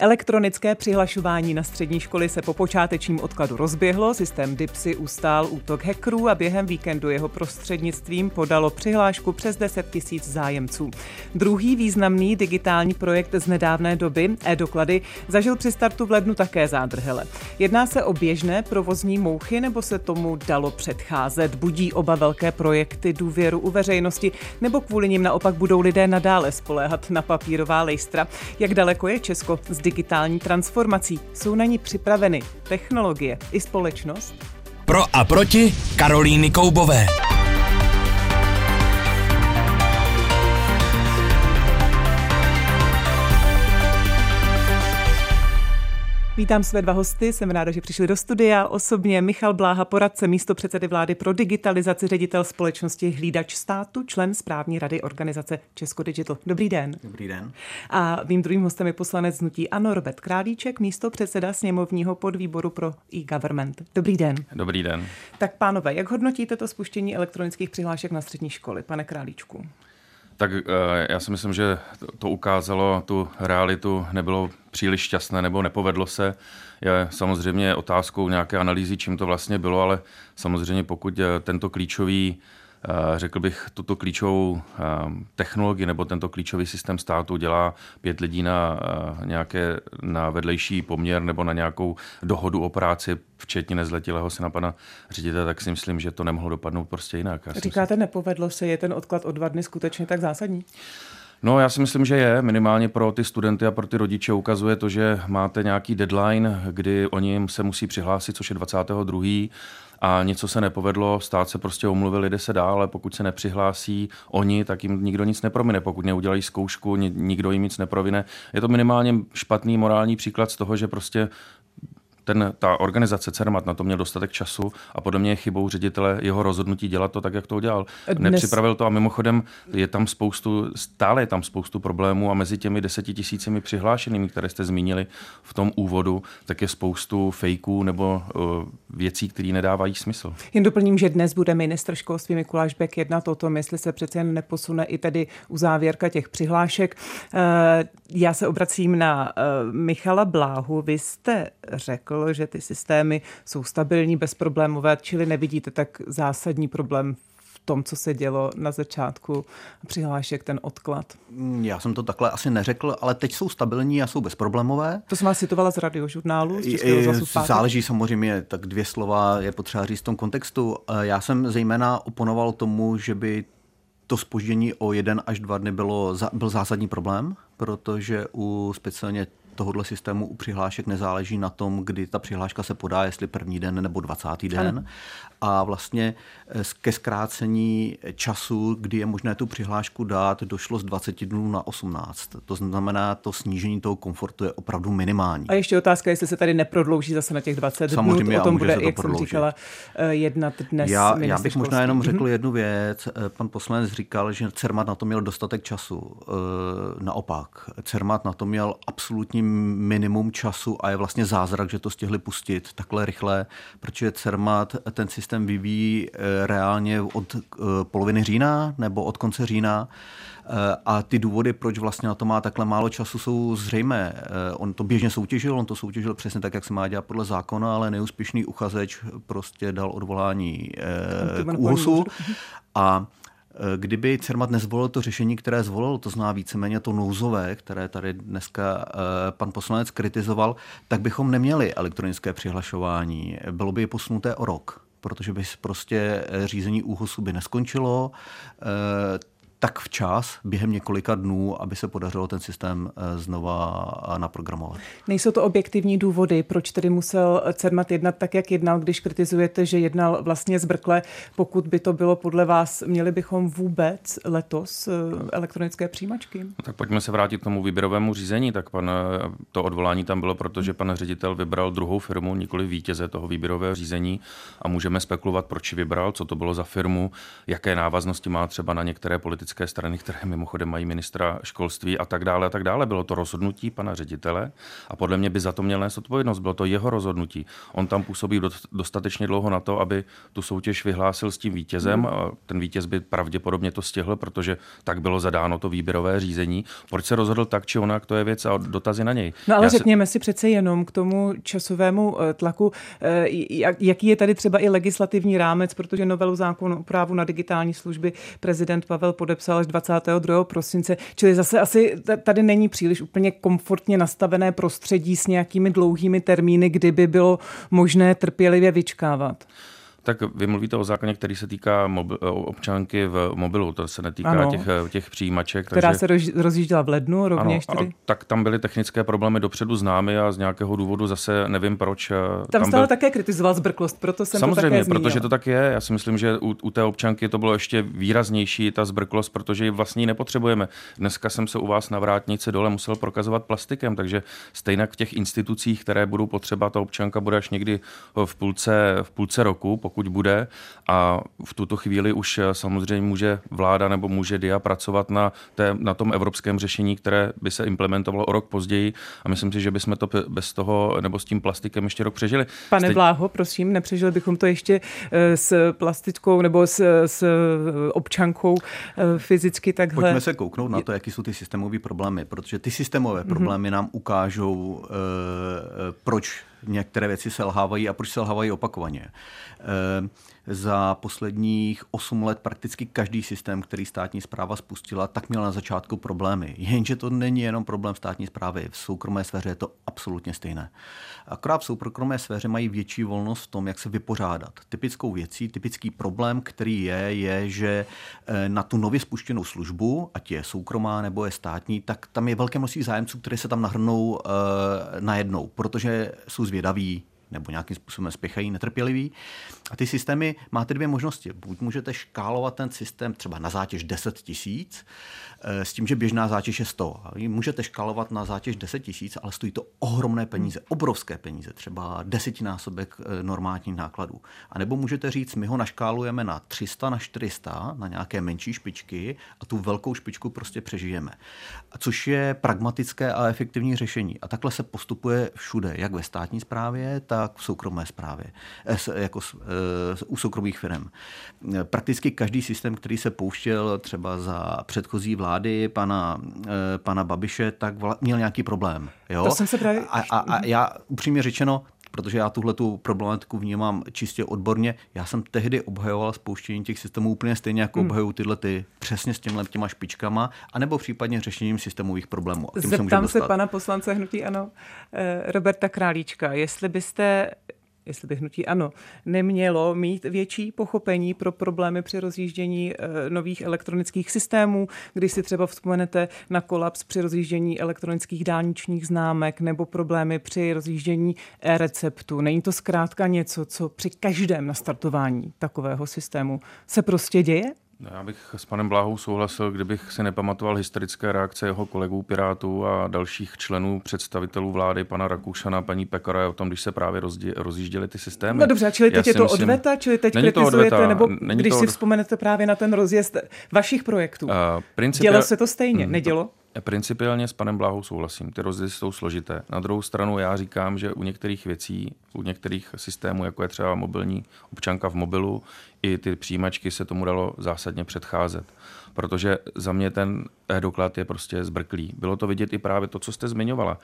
Elektronické přihlašování na střední školy se po počátečním odkladu rozběhlo, systém DIPSy ustál útok hackerů a během víkendu jeho prostřednictvím podalo přihlášku přes 10 tisíc zájemců. Druhý významný digitální projekt z nedávné doby, e-doklady, zažil při startu v lednu také zádrhele. Jedná se o běžné provozní mouchy nebo se tomu dalo předcházet? Budí oba velké projekty důvěru u veřejnosti nebo kvůli nim naopak budou lidé nadále spoléhat na papírová lejstra? Jak daleko je Česko z digitální transformací. Jsou na ní připraveny technologie i společnost? Pro a proti Karolíny Koubové. Vítám své dva hosty, jsem ráda, že přišli do studia. Osobně Michal Bláha, poradce místo předsedy vlády pro digitalizaci, ředitel společnosti Hlídač státu, člen správní rady organizace Česko Digital. Dobrý den. Dobrý den. A mým druhým hostem je poslanec hnutí Ano Robert Králíček, místo předseda sněmovního podvýboru pro e-government. Dobrý den. Dobrý den. Tak pánové, jak hodnotíte to spuštění elektronických přihlášek na střední školy, pane Králíčku? Tak eh, já si myslím, že to ukázalo tu realitu, nebylo příliš šťastné nebo nepovedlo se. Je samozřejmě otázkou nějaké analýzy, čím to vlastně bylo, ale samozřejmě pokud eh, tento klíčový řekl bych, tuto klíčovou technologii nebo tento klíčový systém státu dělá pět lidí na nějaké na vedlejší poměr nebo na nějakou dohodu o práci, včetně nezletilého syna pana ředitele, tak si myslím, že to nemohlo dopadnout prostě jinak. Říkáte, nepovedlo se, je ten odklad o dva dny skutečně tak zásadní? No, já si myslím, že je. Minimálně pro ty studenty a pro ty rodiče ukazuje to, že máte nějaký deadline, kdy oni se musí přihlásit, což je 22 a něco se nepovedlo, stát se prostě omluvil, jde se dál, ale pokud se nepřihlásí oni, tak jim nikdo nic nepromine. Pokud neudělají zkoušku, nikdo jim nic neprovine. Je to minimálně špatný morální příklad z toho, že prostě ten, ta organizace CERMAT na to měl dostatek času a podle mě je chybou ředitele jeho rozhodnutí dělat to tak, jak to udělal. Dnes... Nepřipravil to a mimochodem je tam spoustu, stále je tam spoustu problémů a mezi těmi deseti tisícimi přihlášenými, které jste zmínili v tom úvodu, tak je spoustu fejků nebo uh, věcí, které nedávají smysl. Jen doplním, že dnes bude ministr školství Mikuláš Bek jednat o tom, jestli se přece jen neposune i tedy u závěrka těch přihlášek. Uh, já se obracím na uh, Michala Bláhu. Vy jste řekl, řekl, že ty systémy jsou stabilní, bezproblémové, čili nevidíte tak zásadní problém v tom, co se dělo na začátku přihlášek, ten odklad? Já jsem to takhle asi neřekl, ale teď jsou stabilní a jsou bezproblémové. To jsem vás citovala z radiožurnálu. Z Záleží samozřejmě, tak dvě slova je potřeba říct v tom kontextu. Já jsem zejména oponoval tomu, že by to spoždění o jeden až dva dny bylo, byl zásadní problém, protože u speciálně tohohle systému u přihlášek nezáleží na tom, kdy ta přihláška se podá, jestli první den nebo dvacátý den. Ano. A vlastně eh, ke zkrácení času, kdy je možné tu přihlášku dát, došlo z 20 dnů na 18. To znamená, to snížení toho komfortu je opravdu minimální. A ještě otázka, jestli se tady neprodlouží zase na těch 20 Samozřejmě, dnů. O tom bude, jak jsem říkala, eh, jednat dnes. Já, já bych možná jenom řekl mhm. jednu věc. Eh, pan poslanec říkal, že Cermat na to měl dostatek času. Naopak, Cermat na to měl absolutní minimum času a je vlastně zázrak, že to stihli pustit takhle rychle, protože Cermat ten systém vyvíjí eh, reálně od eh, poloviny října nebo od konce října. Eh, a ty důvody, proč vlastně na to má takhle málo času, jsou zřejmé. On to běžně soutěžil, on to soutěžil přesně tak, jak se má dělat podle zákona, ale neúspěšný uchazeč prostě dal odvolání k úhusu. A kdyby Cermat nezvolil to řešení, které zvolil, to zná víceméně to nouzové, které tady dneska eh, pan poslanec kritizoval, tak bychom neměli elektronické přihlašování. Bylo by je posunuté o rok protože by prostě eh, řízení úhusu by neskončilo tak včas, během několika dnů, aby se podařilo ten systém eh, znova eh, naprogramovat. Nejsou to objektivní důvody, proč tedy musel CERMAT jednat tak, jak jednal, když kritizujete, že jednal vlastně zbrkle. Pokud by to bylo podle vás, měli bychom vůbec letos eh, elektronické přijímačky? No, tak pojďme se vrátit k tomu výběrovému řízení. Tak pan, to odvolání tam bylo, protože pan ředitel vybral druhou firmu, nikoli vítěze toho výběrového řízení a můžeme spekulovat, proč vybral, co to bylo za firmu, jaké návaznosti má třeba na některé politické komunistické strany, které mimochodem mají ministra školství a tak dále a tak dále. Bylo to rozhodnutí pana ředitele a podle mě by za to měl nést odpovědnost. Bylo to jeho rozhodnutí. On tam působí dostatečně dlouho na to, aby tu soutěž vyhlásil s tím vítězem. Mm. A ten vítěz by pravděpodobně to stihl, protože tak bylo zadáno to výběrové řízení. Proč se rozhodl tak či onak, to je věc a dotazy na něj. No ale Já řekněme se... si přece jenom k tomu časovému eh, tlaku, eh, jaký je tady třeba i legislativní rámec, protože novelu zákonu o právu na digitální služby prezident Pavel podepsal až 22. prosince, čili zase asi tady není příliš úplně komfortně nastavené prostředí s nějakými dlouhými termíny, kdyby bylo možné trpělivě vyčkávat. Tak vy mluvíte o zákoně, který se týká mobil, občanky v mobilu, to se netýká těch, těch přijímaček. Která takže... se rozjížděla v lednu rovněž ano, tedy? tak tam byly technické problémy dopředu známy a z nějakého důvodu zase nevím proč. Tam, tam stále byl... také kritizoval zbrklost, proto jsem Samozřejmě, to také protože to tak je. Já si myslím, že u, u té občanky to bylo ještě výraznější, ta zbrklost, protože ji vlastně nepotřebujeme. Dneska jsem se u vás na vrátnici dole musel prokazovat plastikem, takže stejně v těch institucích, které budou potřeba, ta občanka bude až někdy v půlce, v půlce roku, pokud bude. A v tuto chvíli už eh, samozřejmě může vláda nebo může DIA pracovat na, té, na tom evropském řešení, které by se implementovalo o rok později. A myslím si, že bychom to bez toho nebo s tím plastikem ještě rok přežili. Pane. Bláho, prosím, nepřežili bychom to ještě eh, s plastičkou nebo s, s občankou eh, fyzicky takhle. Pojďme se kouknout na to, jaký jsou ty systémové problémy, protože ty systémové mm-hmm. problémy nám ukážou, proč některé věci selhávají a proč selhávají opakovaně. Za posledních 8 let prakticky každý systém, který státní zpráva spustila, tak měl na začátku problémy. Jenže to není jenom problém státní zprávy. V soukromé sféře je to absolutně stejné. Akorát v soukromé sféře mají větší volnost v tom, jak se vypořádat. Typickou věcí, typický problém, který je, je, že eh, na tu nově spuštěnou službu, ať je soukromá nebo je státní, tak tam je velké množství zájemců, které se tam nahrnou uh, najednou, protože jsou zvědaví, nebo nějakým způsobem spěchají, netrpěliví. A ty systémy máte dvě možnosti. Buď můžete škálovat ten systém třeba na zátěž 10 tisíc, eh, s tím, že běžná zátěž je 100. Můžete škálovat na zátěž 10 tisíc, ale stojí to ohromné peníze, obrovské peníze, třeba desetinásobek eh, normálních nákladů. A nebo můžete říct, my ho naškálujeme na 300 na 400, na nějaké menší špičky a tu velkou špičku prostě přežijeme. Což je pragmatické a efektivní řešení. A takhle se postupuje všude, jak ve státní správě, tak v soukromé správě, eh, jako u soukromých firm. Prakticky každý systém, který se pouštěl třeba za předchozí vlády pana, pana Babiše, tak měl nějaký problém. Jo? To jsem se právě... a, a, a já upřímně řečeno, protože já tuhle tu problematiku vnímám čistě odborně. Já jsem tehdy obhajoval spouštění těch systémů úplně stejně, jako hmm. obhajují tyhle ty přesně s těmhle těma špičkama, anebo případně řešením systémových problémů. Zeptám se, se pana poslance Hnutí Ano, eh, Roberta Králíčka, jestli byste jestli by hnutí ano, nemělo mít větší pochopení pro problémy při rozjíždění eh, nových elektronických systémů, když si třeba vzpomenete na kolaps při rozjíždění elektronických dálničních známek nebo problémy při rozjíždění e-receptu. Není to zkrátka něco, co při každém nastartování takového systému se prostě děje? No, já bych s panem Bláhou souhlasil, kdybych si nepamatoval historické reakce jeho kolegů Pirátů a dalších členů představitelů vlády, pana Rakušana, paní Pekara, o tom, když se právě rozdě, rozjížděli ty systémy. No dobře, čili teď Já je to myslím, odveta, čili teď není kritizujete, odveta, nebo není když to si vzpomenete právě na ten rozjezd vašich projektů. Uh, principia... Dělo se to stejně, hmm, nedělo? Principiálně s panem Bláhou souhlasím. Ty rozjezdy jsou složité. Na druhou stranu já říkám, že u některých věcí, u některých systémů, jako je třeba mobilní občanka v mobilu, i ty přijímačky se tomu dalo zásadně předcházet. Protože za mě ten e-doklad je prostě zbrklý. Bylo to vidět i právě to, co jste zmiňovala.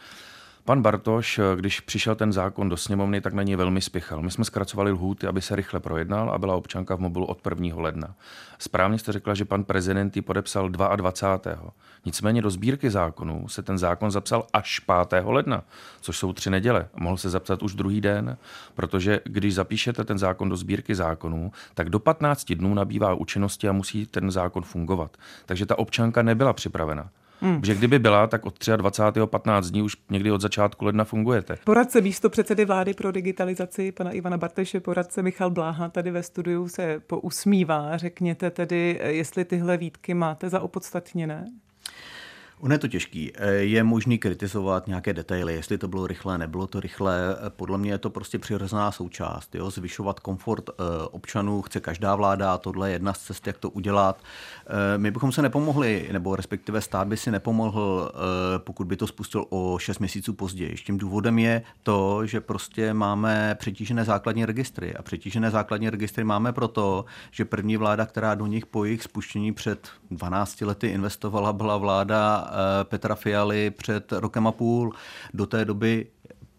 Pan Bartoš, když přišel ten zákon do sněmovny, tak na něj velmi spěchal. My jsme zkracovali lhůty, aby se rychle projednal a byla občanka v mobilu od 1. ledna. Správně jste řekla, že pan prezident ji podepsal 22. Nicméně do sbírky zákonů se ten zákon zapsal až 5. ledna, což jsou tři neděle. Mohl se zapsat už druhý den, protože když zapíšete ten zákon do sbírky zákonů, tak do 15 dnů nabývá účinnosti a musí ten zákon fungovat. Takže ta občanka nebyla připravena. Hmm. Že kdyby byla, tak od 23. 15 dní už někdy od začátku ledna fungujete. Poradce místo předsedy vlády pro digitalizaci pana Ivana Barteše, poradce Michal Bláha tady ve studiu se pousmívá. Řekněte tedy, jestli tyhle výtky máte za opodstatněné? Ono je to těžký. Eh, je možný kritizovat nějaké detaily, jestli to bylo rychlé, nebylo to rychlé. Eh, podle mě je to prostě přirozená součást. Jo? Zvyšovat komfort eh, občanů chce každá vláda tohle je jedna z cest, jak to udělat. My bychom se nepomohli, nebo respektive stát by si nepomohl, pokud by to spustil o 6 měsíců později. Tím důvodem je to, že prostě máme přetížené základní registry. A přetížené základní registry máme proto, že první vláda, která do nich po jejich spuštění před 12 lety investovala, byla vláda Petra Fialy před rokem a půl. Do té doby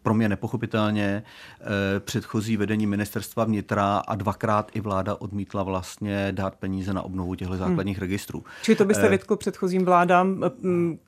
pro mě nepochopitelně eh, předchozí vedení ministerstva vnitra a dvakrát i vláda odmítla vlastně dát peníze na obnovu těchto hmm. základních hmm. registrů. Čili to byste eh, vytkl předchozím vládám,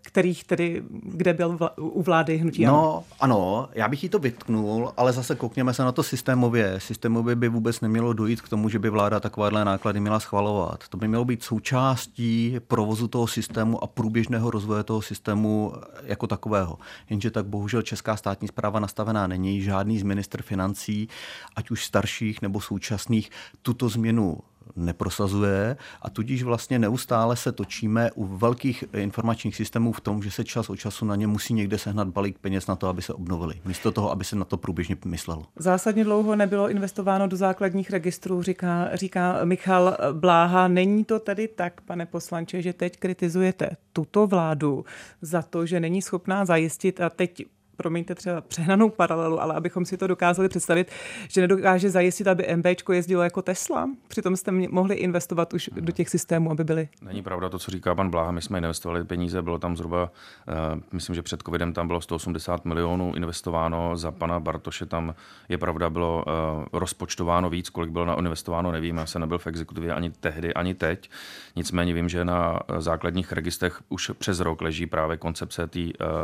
kterých tedy, kde byl u vlády hnutí No ano, já bych jí to vytknul, ale zase koukněme se na to systémově. Systémově by vůbec nemělo dojít k tomu, že by vláda takovéhle náklady měla schvalovat. To by mělo být součástí provozu toho systému a průběžného rozvoje toho systému jako takového. Jenže tak bohužel česká státní zpráva nastavená není. Žádný z minister financí, ať už starších nebo současných, tuto změnu neprosazuje a tudíž vlastně neustále se točíme u velkých informačních systémů v tom, že se čas od času na ně musí někde sehnat balík peněz na to, aby se obnovili, místo toho, aby se na to průběžně myslelo. Zásadně dlouho nebylo investováno do základních registrů, říká, říká Michal Bláha. Není to tedy tak, pane poslanče, že teď kritizujete tuto vládu za to, že není schopná zajistit a teď promiňte třeba přehnanou paralelu, ale abychom si to dokázali představit, že nedokáže zajistit, aby MBčko jezdilo jako Tesla. Přitom jste mohli investovat už do těch systémů, aby byly. Není pravda to, co říká pan Bláha. My jsme investovali peníze, bylo tam zhruba, uh, myslím, že před covidem tam bylo 180 milionů investováno, za pana Bartoše tam je pravda, bylo uh, rozpočtováno víc, kolik bylo na investováno, nevím, já jsem nebyl v exekutivě ani tehdy, ani teď. Nicméně vím, že na základních registrech už přes rok leží právě koncepce té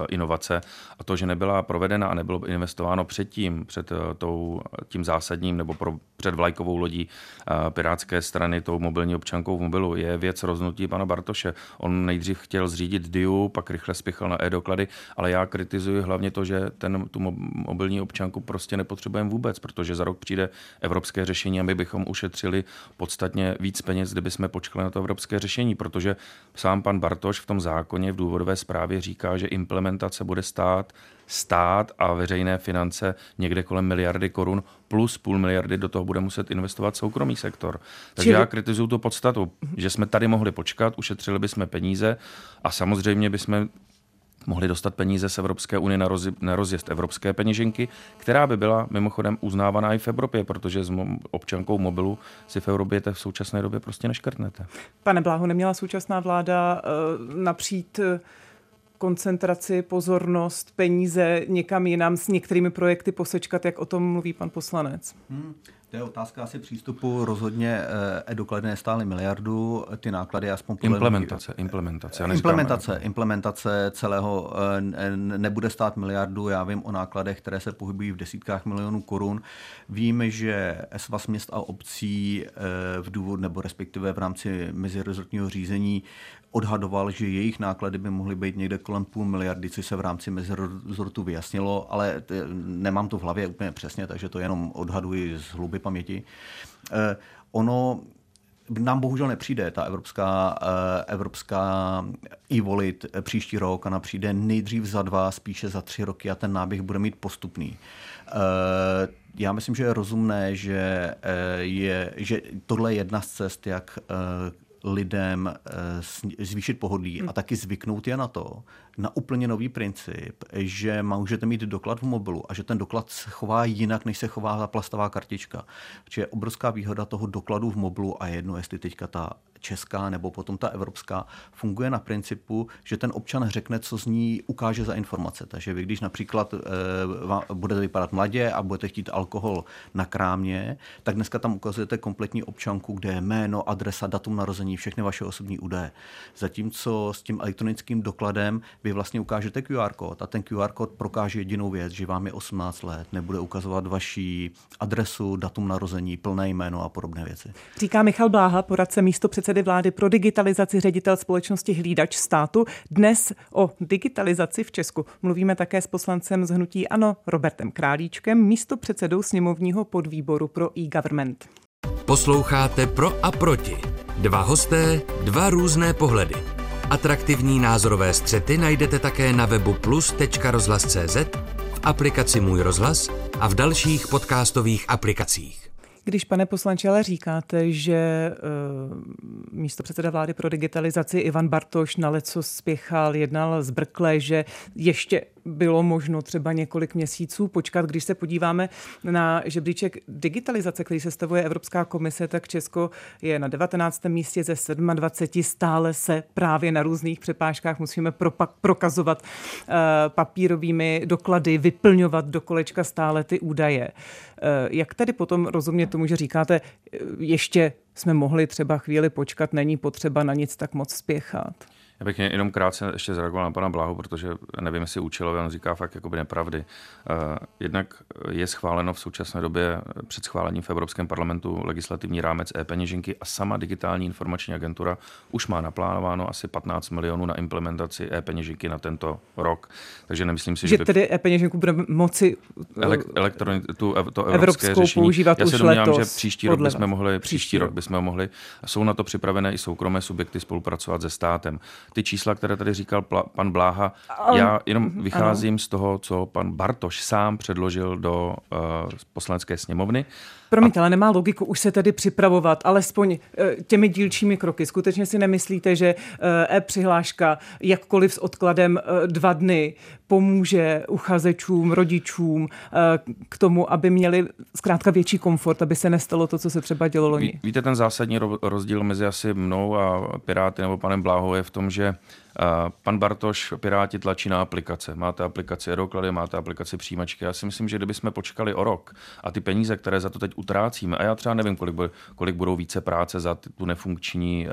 inovace a to, že nebyl nebyla provedena a nebylo investováno předtím, před eh, tou, tím zásadním nebo pro, před vlajkovou lodí eh, Pirátské strany, tou mobilní občankou v mobilu, je věc rozhodnutí pana Bartoše. On nejdřív chtěl zřídit DIU, pak rychle spěchal na e-doklady, ale já kritizuji hlavně to, že ten, tu mobilní občanku prostě nepotřebujeme vůbec, protože za rok přijde evropské řešení a my bychom ušetřili podstatně víc peněz, kdyby jsme počkali na to evropské řešení, protože sám pan Bartoš v tom zákoně v důvodové zprávě říká, že implementace bude stát stát a veřejné finance někde kolem miliardy korun plus půl miliardy do toho bude muset investovat soukromý sektor. Takže Čili... já kritizuju tu podstatu, že jsme tady mohli počkat, ušetřili bychom peníze a samozřejmě bychom mohli dostat peníze z Evropské unie na, roz, na rozjezd evropské peněženky, která by byla mimochodem uznávaná i v Evropě, protože s občankou mobilu si v Evropě v současné době prostě neškrtnete. Pane Bláhu, neměla současná vláda uh, napřít uh, koncentraci, pozornost, peníze někam jinam s některými projekty posečkat, jak o tom mluví pan poslanec? Hmm. To je otázka asi přístupu. Rozhodně e-doklady nestály miliardu, ty náklady aspoň... Implementace, implementace. Implementace, implementace celého eh, nebude stát miliardu. Já vím o nákladech, které se pohybují v desítkách milionů korun. Vím, že Svaz měst a obcí eh, v důvod, nebo respektive v rámci mezirezortního řízení odhadoval, že jejich náklady by mohly být někde kolem půl miliardy, což se v rámci mezirezortu vyjasnilo, ale nemám to v hlavě úplně přesně, takže to jenom odhaduji z hluby paměti. Eh, ono nám bohužel nepřijde ta evropská, eh, evropská e-wallet příští rok, ona přijde nejdřív za dva, spíše za tři roky a ten náběh bude mít postupný. Eh, já myslím, že je rozumné, že, je, že tohle je jedna z cest, jak lidem zvýšit pohodlí a hmm. taky zvyknout je na to, na úplně nový princip, že můžete mít doklad v mobilu a že ten doklad se chová jinak, než se chová ta plastová kartička. Čiže je obrovská výhoda toho dokladu v mobilu a jedno, jestli teďka ta česká nebo potom ta evropská, funguje na principu, že ten občan řekne, co z ní ukáže za informace. Takže vy, když například e, budete vypadat mladě a budete chtít alkohol na krámě, tak dneska tam ukazujete kompletní občanku, kde je jméno, adresa, datum narození, všechny vaše osobní údaje. Zatímco s tím elektronickým dokladem vy vlastně ukážete QR kód a ten QR kód prokáže jedinou věc, že vám je 18 let, nebude ukazovat vaši adresu, datum narození, plné jméno a podobné věci. Říká Michal Bláha, poradce místo předsedy vlády pro digitalizaci ředitel společnosti Hlídač státu. Dnes o digitalizaci v Česku mluvíme také s poslancem z Hnutí Ano Robertem Králíčkem, místo předsedou sněmovního podvýboru pro e-government. Posloucháte Pro a proti. Dva hosté, dva různé pohledy. Atraktivní názorové střety najdete také na webu plus.rozhlas.cz, v aplikaci Můj rozhlas a v dalších podcastových aplikacích. Když, pane poslanče, ale říkáte, že uh, místo předseda vlády pro digitalizaci Ivan Bartoš na leco spěchal, jednal zbrkle, že ještě bylo možno třeba několik měsíců počkat. Když se podíváme na žebříček digitalizace, který se stavuje Evropská komise, tak Česko je na 19. místě ze 27. Stále se právě na různých přepážkách musíme prokazovat uh, papírovými doklady, vyplňovat do kolečka stále ty údaje. Uh, jak tedy potom rozumět tomu, že říkáte, ještě jsme mohli třeba chvíli počkat, není potřeba na nic tak moc spěchat? Já bych jenom krátce ještě zareagoval na pana Blahu, protože nevím, jestli účelově on říká fakt jakoby nepravdy. Eh, jednak je schváleno v současné době před schválením v Evropském parlamentu legislativní rámec e-peněženky a sama digitální informační agentura už má naplánováno asi 15 milionů na implementaci e-peněženky na tento rok. Takže nemyslím si, že, že by... tedy e-peněženku bude moci eh, Elek, elektroni, tu, to evropské Evropskou řešení. používat Já se domnívám, letos, že příští rok bychom mohli, příští, příští rok bychom mohli, jsou na to připravené i soukromé subjekty spolupracovat se státem ty čísla, které tady říkal pan Bláha, já jenom mhm, vycházím ano. z toho, co pan Bartoš sám předložil do uh, poslanecké sněmovny. Promiňte, ale nemá logiku už se tedy připravovat alespoň eh, těmi dílčími kroky. Skutečně si nemyslíte, že eh, e-přihláška jakkoliv s odkladem dva dny pomůže uchazečům, rodičům k tomu, aby měli zkrátka větší komfort, aby se nestalo to, co se třeba dělo loni? Víte, ten zásadní rozdíl mezi asi mnou a Piráty nebo panem Bláhou je v tom, že Pan Bartoš, Piráti tlačí na aplikace. Máte aplikaci Aeroklady, máte aplikaci přijímačky. Já si myslím, že kdybychom počkali o rok a ty peníze, které za to teď utrácíme, a já třeba nevím, kolik, kolik budou více práce za tu nefunkční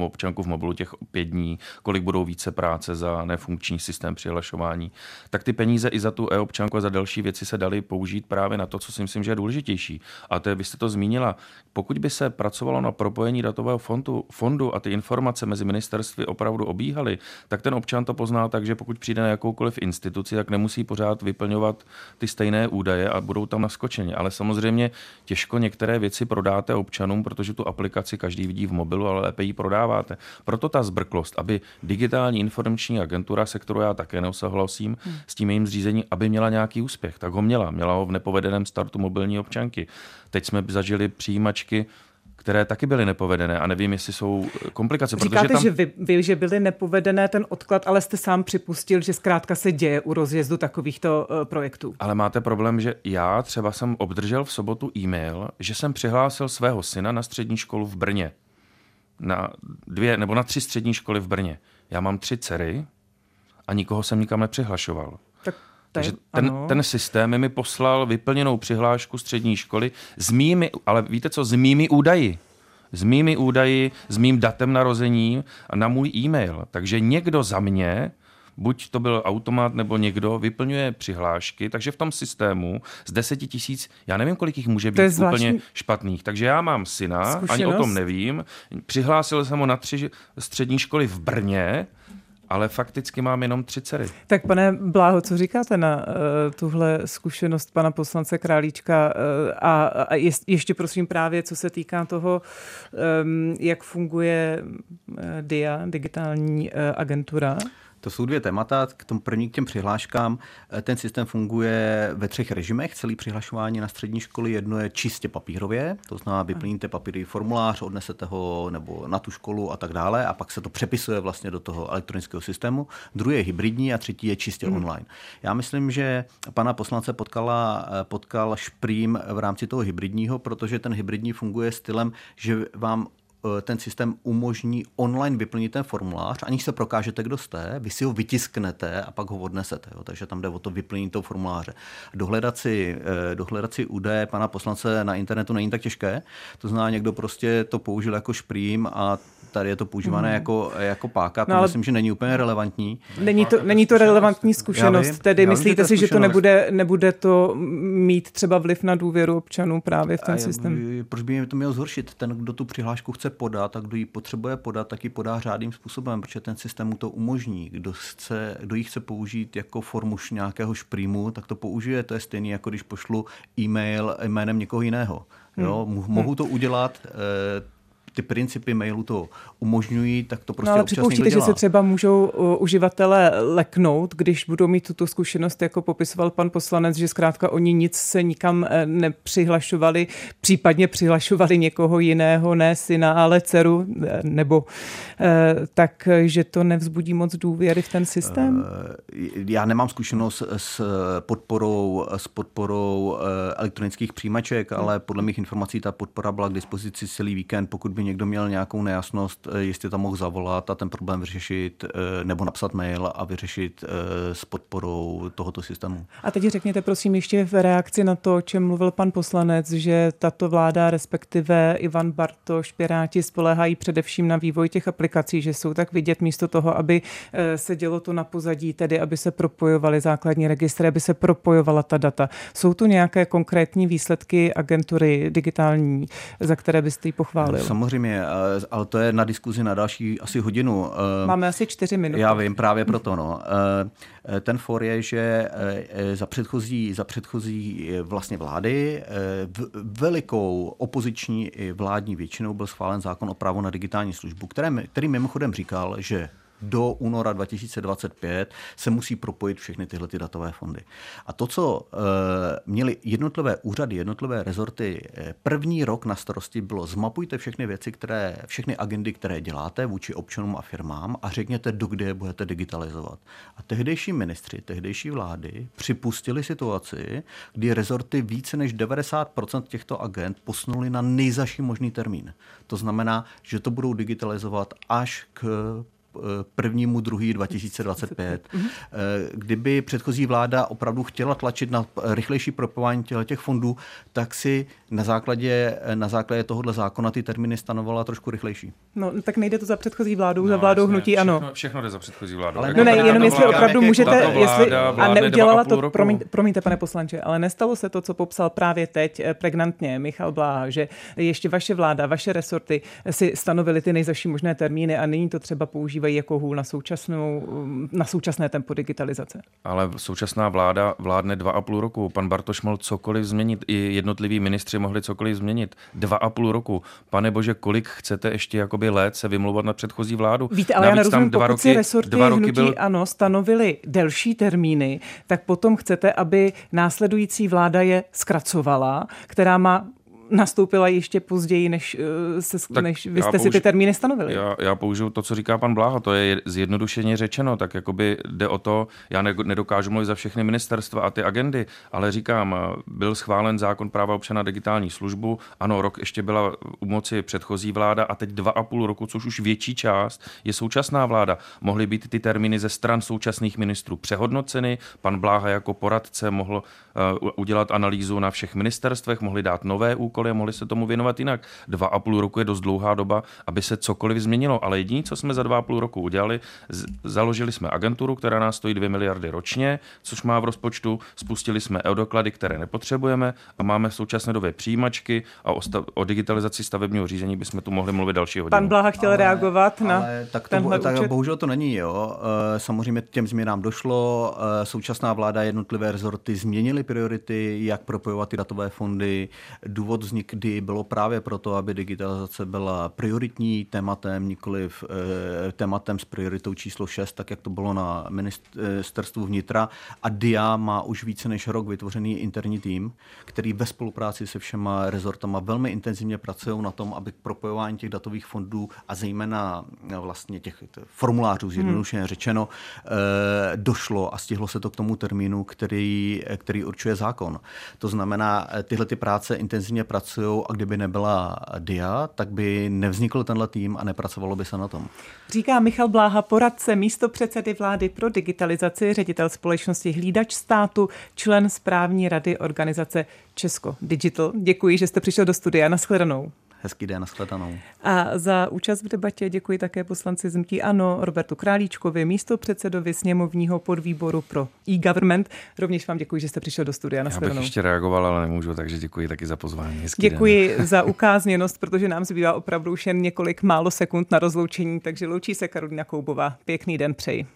občanku v mobilu těch pět dní, kolik budou více práce za nefunkční systém přihlašování, tak ty peníze i za tu e-občanku a za další věci se daly použít právě na to, co si myslím, že je důležitější. A to je, vy jste to zmínila, pokud by se pracovalo na propojení datového fondu, fondu a ty informace mezi ministerstvy opravdu obí probíhaly, tak ten občan to pozná tak, že pokud přijde na jakoukoliv instituci, tak nemusí pořád vyplňovat ty stejné údaje a budou tam naskočeni. Ale samozřejmě těžko některé věci prodáte občanům, protože tu aplikaci každý vidí v mobilu, ale lépe ji prodáváte. Proto ta zbrklost, aby digitální informační agentura, se kterou já také neusahlasím, hmm. s tím jejím zřízení, aby měla nějaký úspěch, tak ho měla. Měla ho v nepovedeném startu mobilní občanky. Teď jsme zažili přijímačky které taky byly nepovedené a nevím, jestli jsou komplikace. Říkáte, tam... že vy, vy, že byly nepovedené ten odklad, ale jste sám připustil, že zkrátka se děje u rozjezdu takovýchto uh, projektů. Ale máte problém, že já třeba jsem obdržel v sobotu e-mail, že jsem přihlásil svého syna na střední školu v Brně. Na dvě nebo na tři střední školy v Brně. Já mám tři dcery a nikoho jsem nikam nepřihlašoval. Tak takže ten, ten systém mi poslal vyplněnou přihlášku střední školy s mými, ale víte co, s mými údaji. S mými údaji, s mým datem narození na můj e-mail. Takže někdo za mě, buď to byl automat nebo někdo, vyplňuje přihlášky, takže v tom systému z deseti tisíc, já nevím, kolik jich může být úplně zvláštní... špatných. Takže já mám syna, Zkušenost? ani o tom nevím, přihlásil jsem ho na tři střední školy v Brně, ale fakticky mám jenom tři dcery. Tak pane Bláho, co říkáte na uh, tuhle zkušenost pana poslance Králíčka uh, a, a je, ještě prosím právě, co se týká toho, um, jak funguje uh, DIA, digitální uh, agentura? To jsou dvě témata. K tomu první k těm přihláškám. Eh, ten systém funguje ve třech režimech. Celý přihlašování na střední školy jedno je čistě papírově, to znamená vyplníte papírový formulář, odnesete ho nebo na tu školu a tak dále a pak se to přepisuje vlastně do toho elektronického systému. Druhý je hybridní a třetí je čistě hmm. online. Já myslím, že pana poslance potkala, eh, potkal šprým v rámci toho hybridního, protože ten hybridní funguje stylem, že vám ten systém umožní online vyplnit ten formulář, aniž se prokážete, kdo jste, vy si ho vytisknete a pak ho odnesete. Jo. Takže tam jde o to vyplnění toho formuláře. Dohledat si, eh, dohledat si údaje pana poslance na internetu není tak těžké. To znamená, někdo prostě to použil jako šprým a tady je to používané mm. jako, jako páka. To no, myslím, že není úplně relevantní. Není to, není to relevantní zkušenost. Vím, Tedy myslíte vím, si, že to nebude, nebude to mít třeba vliv na důvěru občanů právě v ten a systém? Proč by to mělo zhoršit? Ten, kdo tu přihlášku chce podat a kdo ji potřebuje podat, tak ji podá řádným způsobem, protože ten systém mu to umožní. Kdo, chce, kdo ji chce použít jako formu nějakého šprýmu, tak to použije. To je stejné, jako když pošlu e-mail jménem někoho jiného. Jo, hmm. Mohu to udělat, eh, ty principy mailu to umožňují, tak to prostě no, ale občas připouštíte, že se třeba můžou uživatelé leknout, když budou mít tuto zkušenost, jako popisoval pan poslanec, že zkrátka oni nic se nikam eh, nepřihlašovali, případně přihlašovali někoho jiného, ne syna, ale dceru, eh, nebo tak, že to nevzbudí moc důvěry v ten systém? Já nemám zkušenost s podporou, s podporou elektronických přijímaček, ale podle mých informací ta podpora byla k dispozici celý víkend. Pokud by někdo měl nějakou nejasnost, eh, jestli tam mohl zavolat a ten problém vyřešit, eh, nebo napsat mail a vyřešit eh, s podporou tohoto systému. A teď řekněte prosím ještě v reakci na to, o čem mluvil pan poslanec, že tato vláda, respektive Ivan Bartoš, Piráti spolehají především na vývoj těch aplikací, že jsou tak vidět místo toho, aby se dělo to na pozadí, tedy aby se propojovaly základní registry, aby se propojovala ta data. Jsou tu nějaké konkrétní výsledky agentury digitální, za které byste ji pochválil? Samozřejmě, ale to je na diskuzi na další asi hodinu. Eh, Máme asi čtyři minuty. Já vím, právě proto. No. Eh, ten for je, že eh, za předchozí, za předchozí vlastně vlády velikou opoziční i vládní většinou byl schválen zákon o právo na digitální službu, který, který mimochodem říkal, že do února 2025 se musí propojit všechny tyhle ty datové fondy. A to, co e, měli jednotlivé úřady, jednotlivé rezorty eh, první rok na starosti, bylo zmapujte všechny věci, které, všechny agendy, které děláte vůči občanům a firmám a řekněte, dokdy je budete digitalizovat. A tehdejší ministři, tehdejší vlády připustili situaci, kdy rezorty více než 90% těchto agent posunuli na nejzaší možný termín. To znamená, že to budou digitalizovat až k prvnímu druhý 2025. Mhm. Eh, kdyby předchozí vláda opravdu chtěla tlačit na rychlejší propojování těch fondů, tak si na základě, na základě tohohle zákona ty termíny stanovala trošku rychlejší. No, tak nejde to za předchozí vládou, no, za vládou jasně, hnutí všechno, ano. Všechno jde za předchozí vládou. Ale no ne, jenom jestli opravdu můžete, jestli, a neudělala to, promiňte, promiňte, pane poslanče, ale nestalo se to, co popsal právě teď eh, pregnantně Michal Bláha, že ještě vaše vláda, vaše resorty si stanovily ty nejzaší možné termíny a nyní to třeba používají jako hůl na, současnou, na současné tempo digitalizace. Ale současná vláda vládne dva a půl roku. Pan Bartoš mohl cokoliv změnit, i jednotliví ministři mohli cokoliv změnit. Dva a půl roku. Pane bože, kolik chcete ještě jakoby let se vymlouvat na předchozí vládu? Víte, ale Navíc já nerozumím, dva pokud roky, resorty dva roky hnutí byl... ano stanovili delší termíny, tak potom chcete, aby následující vláda je zkracovala, která má nastoupila ještě později, než, eh, se, než vy jste použi- si ty termíny stanovili. Já, já použiju to, co říká pan Bláha, to je zjednodušeně řečeno, tak jakoby jde o to, já ne, nedokážu mluvit za všechny ministerstva a ty agendy, ale říkám, eh, byl schválen zákon práva občana digitální službu, ano, rok ještě byla u moci předchozí vláda a teď dva a půl roku, což už větší část je současná vláda. Mohly být ty termíny ze stran současných ministrů přehodnoceny, pan Bláha jako poradce mohl uh, udělat analýzu na všech ministerstvech, mohli dát nové úkoly, úkoly a mohli se tomu věnovat jinak. Dva a půl roku je dost dlouhá doba, aby se cokoliv změnilo, ale jediné, co jsme za dva a půl roku udělali, z- založili jsme agenturu, která nás stojí 2 miliardy ročně, což má v rozpočtu, spustili jsme e-doklady, které nepotřebujeme a máme v současné době přijímačky a o, stav, o digitalizaci stavebního řízení bychom tu mohli mluvit další hodinu. Pan Blaha chtěl ale, reagovat na ale tak, to, tak bohužel to není, jo. Eh, samozřejmě těm změnám došlo, eh, současná vláda jednotlivé rezorty změnily priority, jak propojovat ty datové fondy. Důvod vznik kdy bylo právě proto, aby digitalizace byla prioritní tématem, nikoli e, tématem s prioritou číslo 6, tak jak to bylo na ministerstvu vnitra. A DIA má už více než rok vytvořený interní tým, který ve spolupráci se všema rezortama velmi intenzivně pracují na tom, aby k propojování těch datových fondů a zejména e, vlastně těch formulářů, zjednodušeně hmm. řečeno, e, došlo a stihlo se to k tomu termínu, který, který určuje zákon. To znamená, tyhle ty práce intenzivně pracují a kdyby nebyla DIA, tak by nevznikl tenhle tým a nepracovalo by se na tom. Říká Michal Bláha, poradce místo předsedy vlády pro digitalizaci, ředitel společnosti Hlídač státu, člen správní rady organizace Česko Digital. Děkuji, že jste přišel do studia. Naschledanou. Hezký den, nashledanou. A za účast v debatě děkuji také poslanci Zmtí Ano, Robertu Králíčkovi, místo předsedovi sněmovního podvýboru pro e-government. Rovněž vám děkuji, že jste přišel do studia. Nashledanou. Já bych ještě reagoval, ale nemůžu, takže děkuji taky za pozvání. Hezký děkuji den. za ukázněnost, protože nám zbývá opravdu už jen několik málo sekund na rozloučení, takže loučí se Karolina Koubová. Pěkný den přeji.